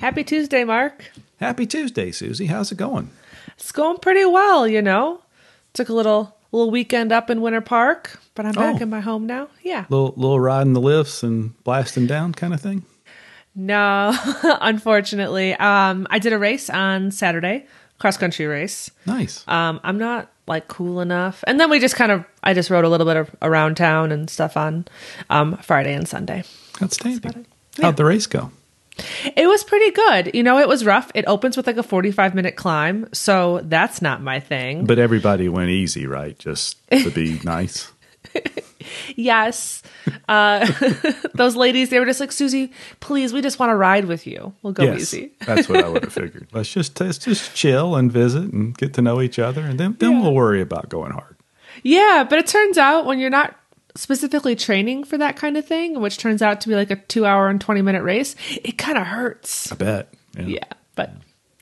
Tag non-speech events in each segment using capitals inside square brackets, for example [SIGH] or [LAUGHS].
Happy Tuesday, Mark. Happy Tuesday, Suzie. How's it going? It's going pretty well, you know. Took a little little weekend up in Winter Park, but I'm back Oh. in my home now. Yeah. Little little riding the lifts and blasting down kind of thing. No, [LAUGHS] unfortunately. Um, I did a race on Saturday, cross country race. Nice. Um, I'm not like cool enough. And then we just kind of, I just rode a little bit of around town and stuff on um, Friday and Sunday. Outstanding. Yeah. How'd the race go? It was pretty good. You know, it was rough. It opens with like a 45 minute climb. So that's not my thing. But everybody went easy, right? Just to be [LAUGHS] nice. yes. Uh, [LAUGHS] those ladies, they were just like, Suzie, please, we just want to ride with you. We'll go yes, easy. that's what I [LAUGHS] would have figured. Let's just let's just chill and visit and get to know each other, and then then Yeah. we'll worry about going hard. Yeah, but it turns out when you're not specifically training for that kind of thing, which turns out to be like a two hour and 20 minute race, it kind of hurts. I bet. Yeah. Yeah, but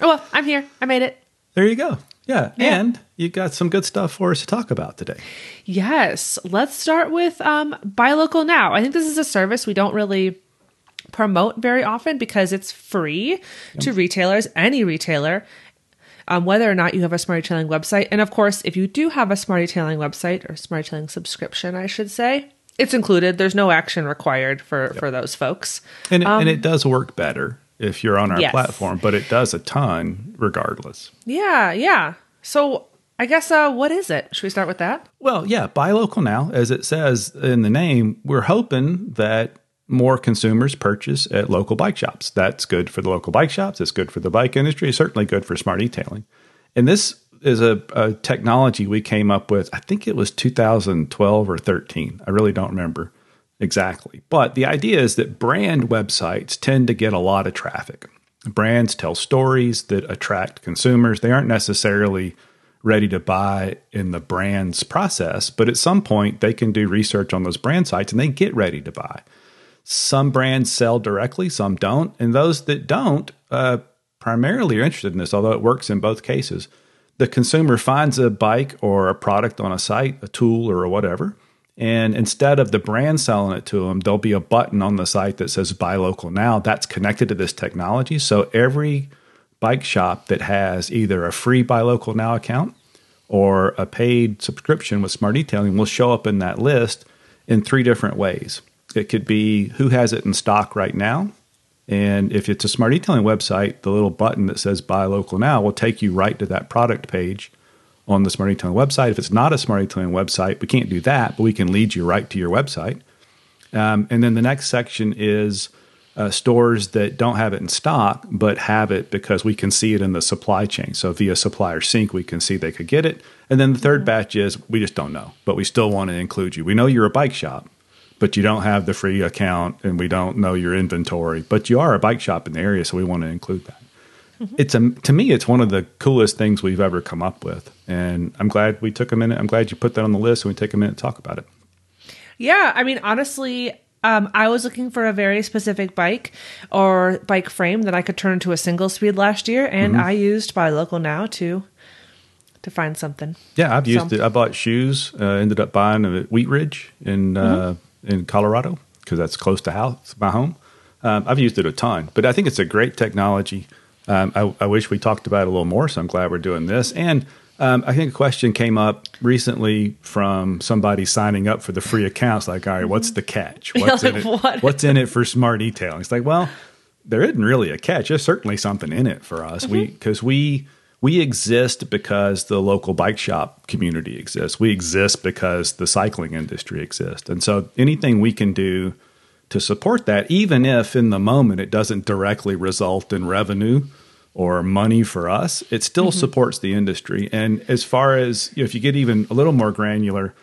oh well, I'm here. I made it. There you go. Yeah. Yeah. and you got some good stuff for us to talk about today. Yes, let's start with um, Buy Local Now. I think this is a service we don't really promote very often because it's free to retailers, any retailer, um, whether or not you have a SmartEtailing website. And of course, if you do have a SmartEtailing website or SmartEtailing subscription, I should say, it's included. There's no action required for for those folks. And it, and it does work better if you're on our Um, Yes. platform, but it does a ton regardless. Yeah, yeah. So I guess uh, what is it? Should we start with that? Well, yeah, buy local now. As it says in the name, we're hoping that more consumers purchase at local bike shops. That's good for the local bike shops. It's good for the bike industry. It's certainly good for SmartEtailing. And this is a, a technology we came up with. I think it was 2012 or 13. I really don't remember exactly. But the idea is that brand websites tend to get a lot of traffic. Brands tell stories that attract consumers. They aren't necessarily ready to buy in the brand's process, but at some point they can do research on those brand sites and they get ready to buy. Some brands sell directly, some don't. And those that don't uh, primarily are interested in this, although it works in both cases. The consumer finds a bike or a product on a site, a tool or whatever. And instead of the brand selling it to them, there'll be a button on the site that says buy local now. That's connected to this technology. So every bike shop that has either a free buy local now account or a paid subscription with SmartEtailing will show up in that list in three different ways. It could be who has it in stock right now. And if it's a SmartEtailing website, the little button that says buy local now will take you right to that product page on the SmartEtailing website. If it's not a SmartEtailing website, we can't do that, but we can lead you right to your website. Um, and then the next section is uh, stores that don't have it in stock, but have it because we can see it in the supply chain. So via supplier sync, we can see they could get it. And then the third batch is we just don't know, but we still want to include you. We know you're a bike shop, but you don't have the free account and we don't know your inventory, but you are a bike shop in the area, so we want to include that. It's a, to me, it's one of the coolest things we've ever come up with, and I'm glad we took a minute. I'm glad you put that on the list, and we take a minute to talk about it. Yeah, I mean, honestly, um, I was looking for a very specific bike or bike frame that I could turn into a single speed last year, and I used Buy Local Now to to find something. Yeah, I've used So- it. I bought shoes. Uh, ended up buying them at Wheat Ridge in uh, in Colorado because that's close to house my home. Um, I've used it a ton, but I think it's a great technology. Um, I, I wish we talked about it a little more, so I'm glad we're doing this. And um, I think a question came up recently from somebody signing up for the free accounts. Like, all right, what's the catch? [LAUGHS] What's in like, it? what? What's in it for SmartEtailing? It's like, well, there isn't really a catch. There's certainly something in it for us. We because we we exist because the local bike shop community exists. We exist because the cycling industry exists. And so anything we can do to support that, even if in the moment it doesn't directly result in revenue or money for us, it still supports the industry. And as far as you know, if you get even a little more granular,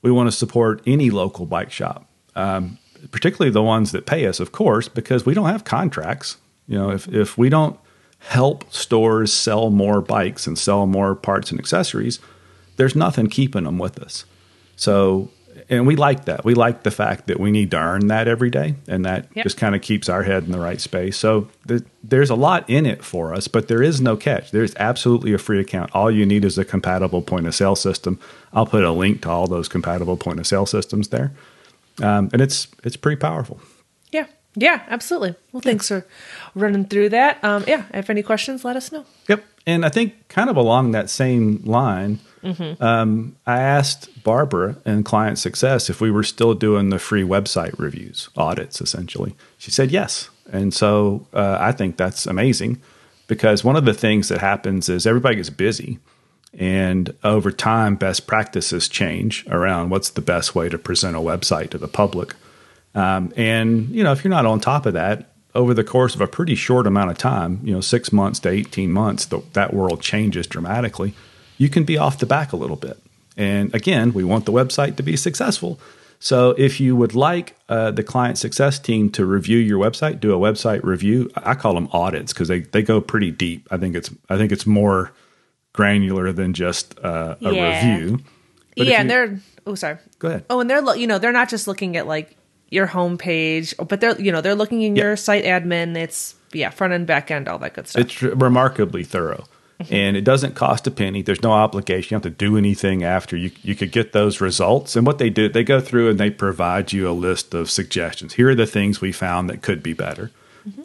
we want to support any local bike shop, um, particularly the ones that pay us, of course, because we don't have contracts. You know, if if we don't help stores sell more bikes and sell more parts and accessories, there's nothing keeping them with us. So, and we like that. We like the fact that we need to earn that every day, and that Yep. just kind of keeps our head in the right space. So, th- there's a lot in it for us, but there is no catch. There's absolutely a free account. All you need is a compatible point of sale system. I'll put a link to all those compatible point of sale systems there, um, and it's it's pretty powerful. Yeah. Absolutely. Well, thanks for running through that. Um, yeah, if any questions, let us know. Yep. And I think kind of along that same line, um, I asked Barbara in client success if we were still doing the free website reviews, audits essentially. She said yes. And so uh, I think that's amazing because one of the things that happens is everybody gets busy. And over time, best practices change around what's the best way to present a website to the public. Um, and, you know, if you're not on top of that, over the course of a pretty short amount of time, you know, six months to 18 months, the, that world changes dramatically. You can be off the back a little bit. And again, we want the website to be successful. So if you would like uh, the client success team to review your website, do a website review. I call them audits because they, they go pretty deep. I think it's I think it's more granular than just uh, a Yeah. review. But yeah, and they're oh sorry. go ahead. Oh, and they're lo- you know they're not just looking at like your homepage, but they're you know they're looking in Yeah. your site admin. It's yeah, front end, back end, all that good stuff. It's remarkably thorough. And it doesn't cost a penny. There's no obligation. You don't have to do anything after. You, you could get those results. And what they do, they go through and they provide you a list of suggestions. Here are the things we found that could be better.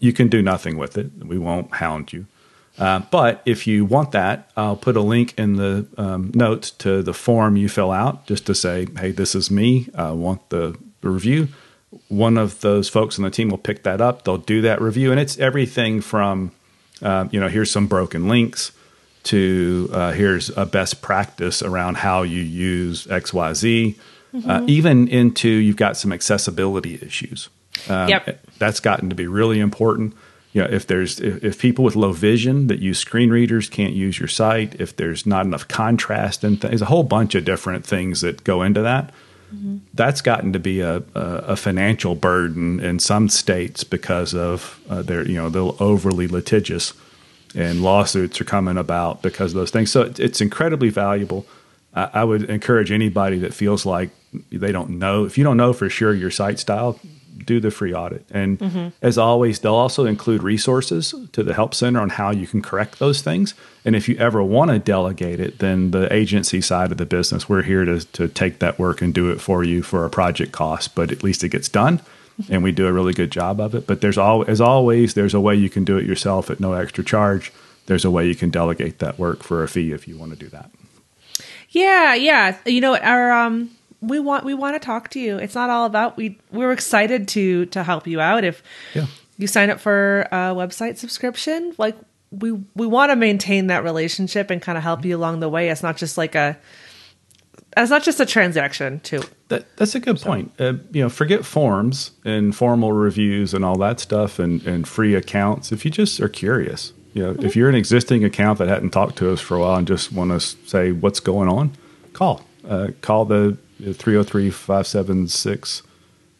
You can do nothing with it. We won't hound you. Uh, but if you want that, I'll put a link in the um, notes to the form you fill out just to say, hey, this is me. I want the review. One of those folks on the team will pick that up. They'll do that review. And it's everything from, uh, you know, here's some broken links to uh, here's a best practice around how you use XYZ, uh, even into you've got some accessibility issues. Um, Yep. That's gotten to be really important. You know, if there's if, if people with low vision that use screen readers can't use your site, if there's not enough contrast and th- there's a whole bunch of different things that go into that. That's gotten to be a, a, a financial burden in some states because of uh, they're you know they're overly litigious and lawsuits are coming about because of those things. So it, it's incredibly valuable. I, I would encourage anybody that feels like they don't know if you don't know for sure your site style, do the free audit. And as always, they'll also include resources to the help center on how you can correct those things. And if you ever want to delegate it, then the agency side of the business, we're here to to take that work and do it for you for a project cost. But at least it gets done and we do a really good job of it. But there's al- as always, there's a way you can do it yourself at no extra charge. There's a way you can delegate that work for a fee if you want to do that. Yeah, yeah. You know, our um we want we want to talk to you. It's not all about we we're excited to to help you out if Yeah. you sign up for a website subscription. Like we we want to maintain that relationship and kind of help you along the way. It's not just like a it's not just a transaction too. That, that's a good point. Uh, you know, forget forms and formal reviews and all that stuff and, and free accounts. If you just are curious, you know, if you're an existing account that hadn't talked to us for a while and just want to say what's going on, call. Uh, call the 303 576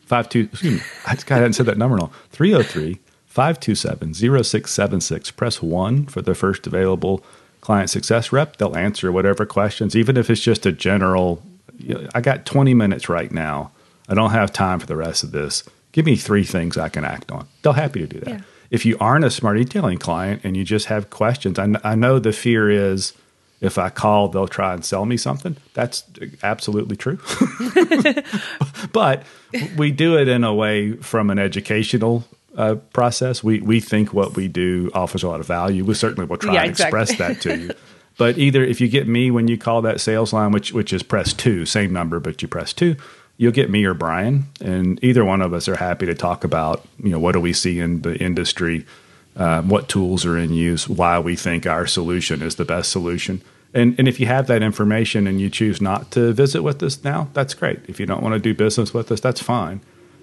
52. Excuse me. [LAUGHS] I just- God, I hadn't said that number in all. 303 527 0676. Press 1 for the first available client success rep. They'll answer whatever questions, even if it's just a general. You know, I got 20 minutes right now. I don't have time for the rest of this. Give me three things I can act on. They'll happy to do that. Yeah. If you aren't a SmartEtailing client and you just have questions, I, I know the fear is if I call, they'll try and sell me something. That's absolutely true. [LAUGHS] but we do it in a way from an educational uh, process. We we think what we do offers a lot of value. We certainly will try Yeah, and exactly. express that to you. But either if you get me when you call that sales line, which which is press two, same number, but you press two, you'll get me or Brian, and either one of us are happy to talk about you know what do we see in the industry, uh, what tools are in use, why we think our solution is the best solution. And, and if you have that information and you choose not to visit with us now, that's great. If you don't want to do business with us, that's fine.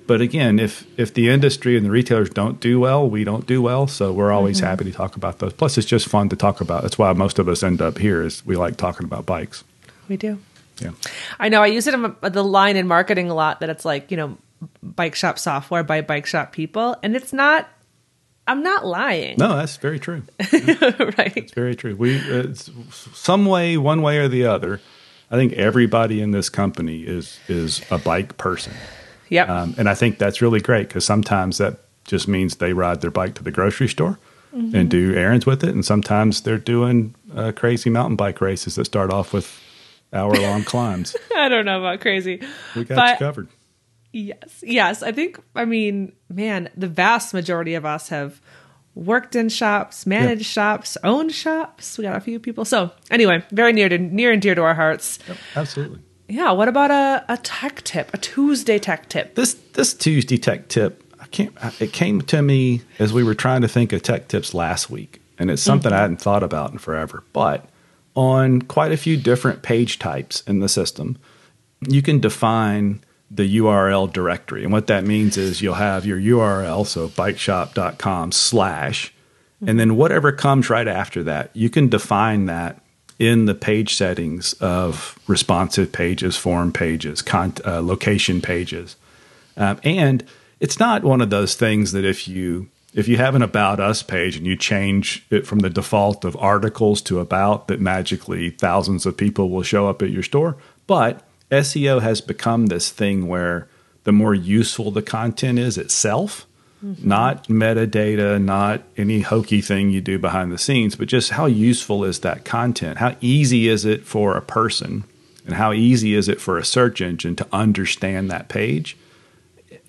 But again, if if the industry and the retailers don't do well, we don't do well. So we're always happy to talk about those. Plus, it's just fun to talk about. That's why most of us end up here. Is we like talking about bikes. We do. Yeah. I know. I use it in the line in marketing a lot. That it's like you know, bike shop software by bike shop people, and it's not. I'm not lying. No, that's very true. [LAUGHS] right. It's very true. We it's some way, one way or the other. I think everybody in this company is is a bike person. Yep. Um, and I think that's really great because sometimes that just means they ride their bike to the grocery store and do errands with it. And sometimes they're doing uh, crazy mountain bike races that start off with hour long climbs. [LAUGHS] I don't know about crazy. We got But- you covered. Yes. Yes. I think, I mean, man, the vast majority of us have worked in shops, managed shops, owned shops. We got a few people. So, anyway, very near to near and dear to our hearts. Absolutely. Yeah. What about a, a tech tip, a Tuesday tech tip? This this Tuesday tech tip, I can't. It came to me as we were trying to think of tech tips last week, and it's something mm-hmm. I hadn't thought about in forever. But on quite a few different page types in the system, you can define the URL directory, and what that means is you'll have your URL, so bikeshop.com slash, and then whatever comes right after that, you can define that in the page settings of responsive pages, form pages, con- uh, location pages. Um, and it's not one of those things that if you if you have an about us page and you change it from the default of articles to about that magically thousands of people will show up at your store but SEO has become this thing where the more useful the content is itself not metadata not any hokey thing you do behind the scenes but just how useful is that content how easy is it for a person and how easy is it for a search engine to understand that page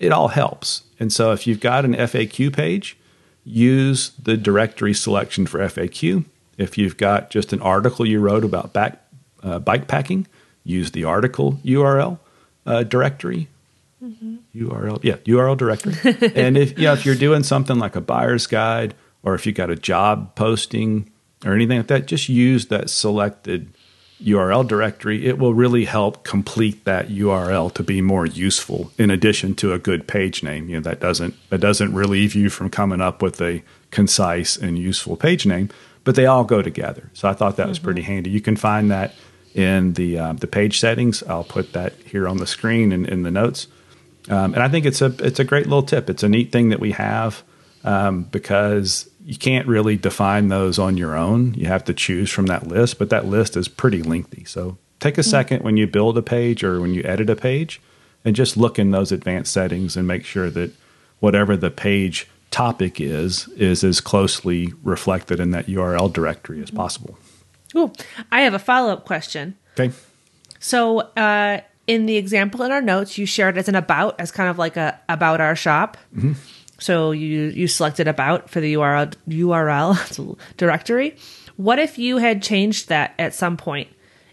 it all helps. And so if you've got an FAQ page, use the directory selection for FAQ. If you've got just an article you wrote about back, uh, bike packing, use the article URL uh, directory. URL, yeah, URL directory. [LAUGHS] and if yeah, if you're doing something like a buyer's guide, or if you got a job posting or anything like that, just use that selected URL directory, it will really help complete that URL to be more useful in addition to a good page name. You know, that doesn't that doesn't relieve you from coming up with a concise and useful page name, but they all go together. So I thought that was pretty handy. You can find that in the uh, the page settings. I'll put that here on the screen and in the notes. Um, and I think it's a it's a great little tip. It's a neat thing that we have um, because you can't really define those on your own. You have to choose from that list, but that list is pretty lengthy. So take a second when you build a page or when you edit a page and just look in those advanced settings and make sure that whatever the page topic is is as closely reflected in that URL directory as possible. Ooh, I have a follow up question. Okay. So, uh, in the example in our notes, you shared as an about, as kind of like a about our shop. So you you selected about for the URL URL [LAUGHS] directory. What if you had changed that at some point,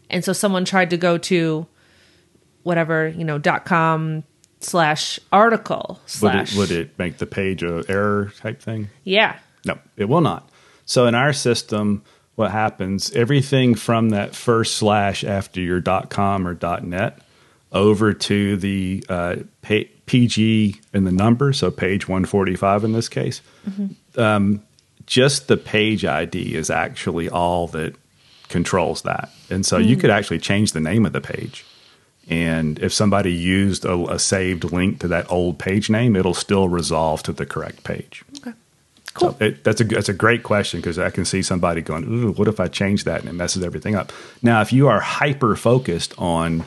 and so someone tried to go to whatever you know dot com slash article Would slash it, would it make the page a error type thing? yeah No, it will not. So in our system, what happens? Everything from that first slash after your .com or .net over to the uh, pa- PG in the number, so page 145 in this case. Um, just the page ID is actually all that controls that, and so you could actually change the name of the page. And if somebody used a, a saved link to that old page name, it'll still resolve to the correct page. Cool. So it, that's a that's a great question because I can see somebody going, "Ooh, what if I change that and it messes everything up?" Now, if you are hyper focused on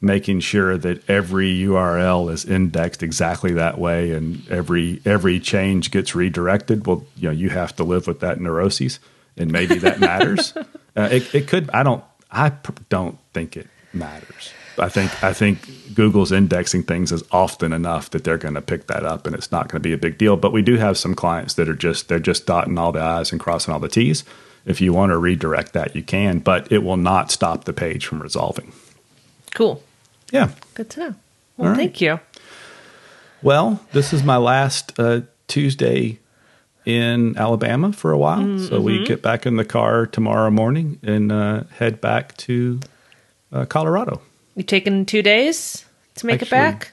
making sure that every URL is indexed exactly that way and every every change gets redirected, well, you know, you have to live with that neuroses, and maybe that matters. [LAUGHS] uh, it, it could. I don't. I don't think it matters. I think I think Google's indexing things is often enough that they're going to pick that up, and it's not going to be a big deal. But we do have some clients that are just they're just dotting all the i's and crossing all the t's. If you want to redirect that, you can, but it will not stop the page from resolving. cool Yeah. good to know well right. thank you Well, this is my last uh, Tuesday in Alabama for a while, so we get back in the car tomorrow morning and uh, head back to uh, Colorado. You taking two days to make it back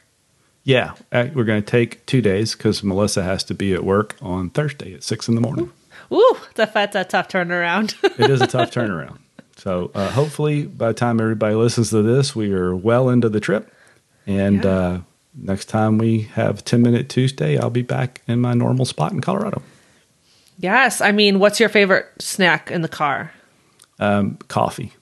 Yeah, uh, we're going to take two days because Melissa has to be at work on Thursday at six in the morning. Ooh, that's a, that's a tough turnaround. [LAUGHS] it is a tough turnaround. So uh, hopefully, by the time everybody listens to this, we are well into the trip. And Yeah. uh, next time we have 10 Minute Tuesday, I'll be back in my normal spot in Colorado. yes, I mean, what's your favorite snack in the car? Um, coffee.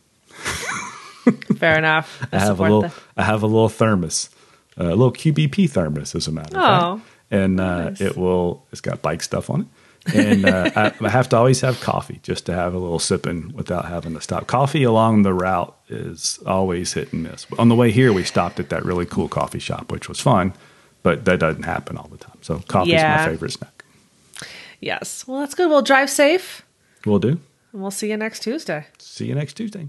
[LAUGHS] Fair enough. I have a little. I have a little thermos, a little QBP thermos, as a matter of Oh, fact, and uh, nice. it will. It's got bike stuff on it, and uh, [LAUGHS] I, I have to always have coffee just to have a little sipping without having to stop. Coffee along the route is always hit and miss. On the way here, we stopped at that really cool coffee shop, which was fun, but that doesn't happen all the time. So coffee is Yeah. my favorite snack. Yes. Well, that's good. We'll drive safe We'll do. and we'll see you next Tuesday. See you next Tuesday.